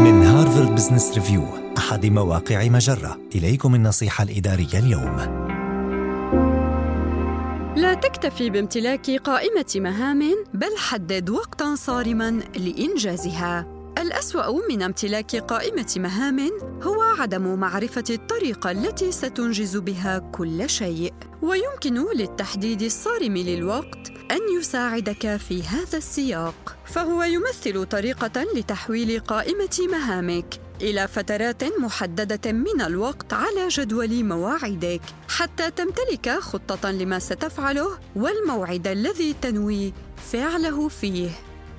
من هارفارد بزنس ريفيو أحد مواقع مجرة. إليكم النصيحة الإدارية اليوم. لا تكتفي بامتلاك قائمة مهام بل حدد وقتا صارما لإنجازها. الأسوأ من امتلاك قائمة مهام هو عدم معرفة الطريقة التي ستنجز بها كل شيء ويمكن للتحديد الصارم للوقت أن يساعدك في هذا السياق فهو يمثل طريقة لتحويل قائمة مهامك إلى فترات محددة من الوقت على جدول مواعيدك حتى تمتلك خطة لما ستفعله والموعد الذي تنوي فعله فيه.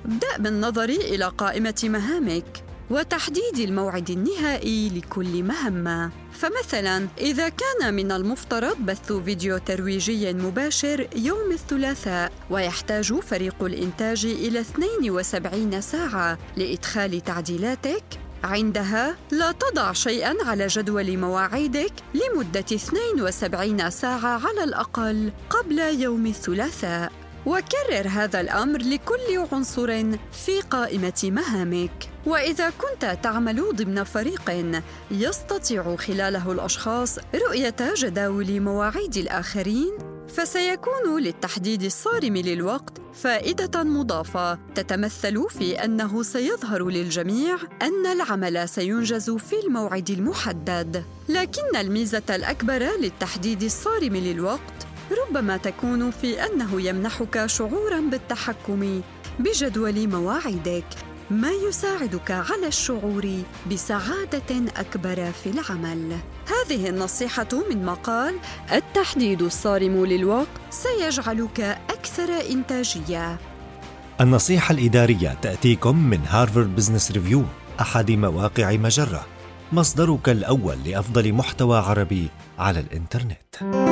ابدأ بالنظر إلى قائمة مهامك وتحديد الموعد النهائي لكل مهمة. فمثلا إذا كان من المفترض بث فيديو ترويجي مباشر يوم الثلاثاء ويحتاج فريق الإنتاج إلى 72 ساعة لإدخال تعديلاتك عندها لا تضع شيئا على جدول مواعيدك لمدة 72 ساعة على الأقل قبل يوم الثلاثاء. وكرر هذا الأمر لكل عنصر في قائمة مهامك. وإذا كنت تعمل ضمن فريق يستطيع خلاله الأشخاص رؤية جداول مواعيد الآخرين فسيكون للتحديد الصارم للوقت فائدة مضافة. تتمثل في أنه سيظهر للجميع أن العمل سينجز في الموعد المحدد. لكن الميزة الأكبر للتحديد الصارم للوقت ربما تكون في أنه يمنحك شعورا بالتحكم بجدول مواعيدك ما يساعدك على الشعور بسعادة أكبر في العمل. هذه النصيحة من مقال التحديد الصارم للوقت سيجعلك أكثر إنتاجية. النصيحة الإدارية تأتيكم من هارفارد بزنس ريفيو أحد مواقع مجرة. مصدرك الأول لأفضل محتوى عربي على الإنترنت.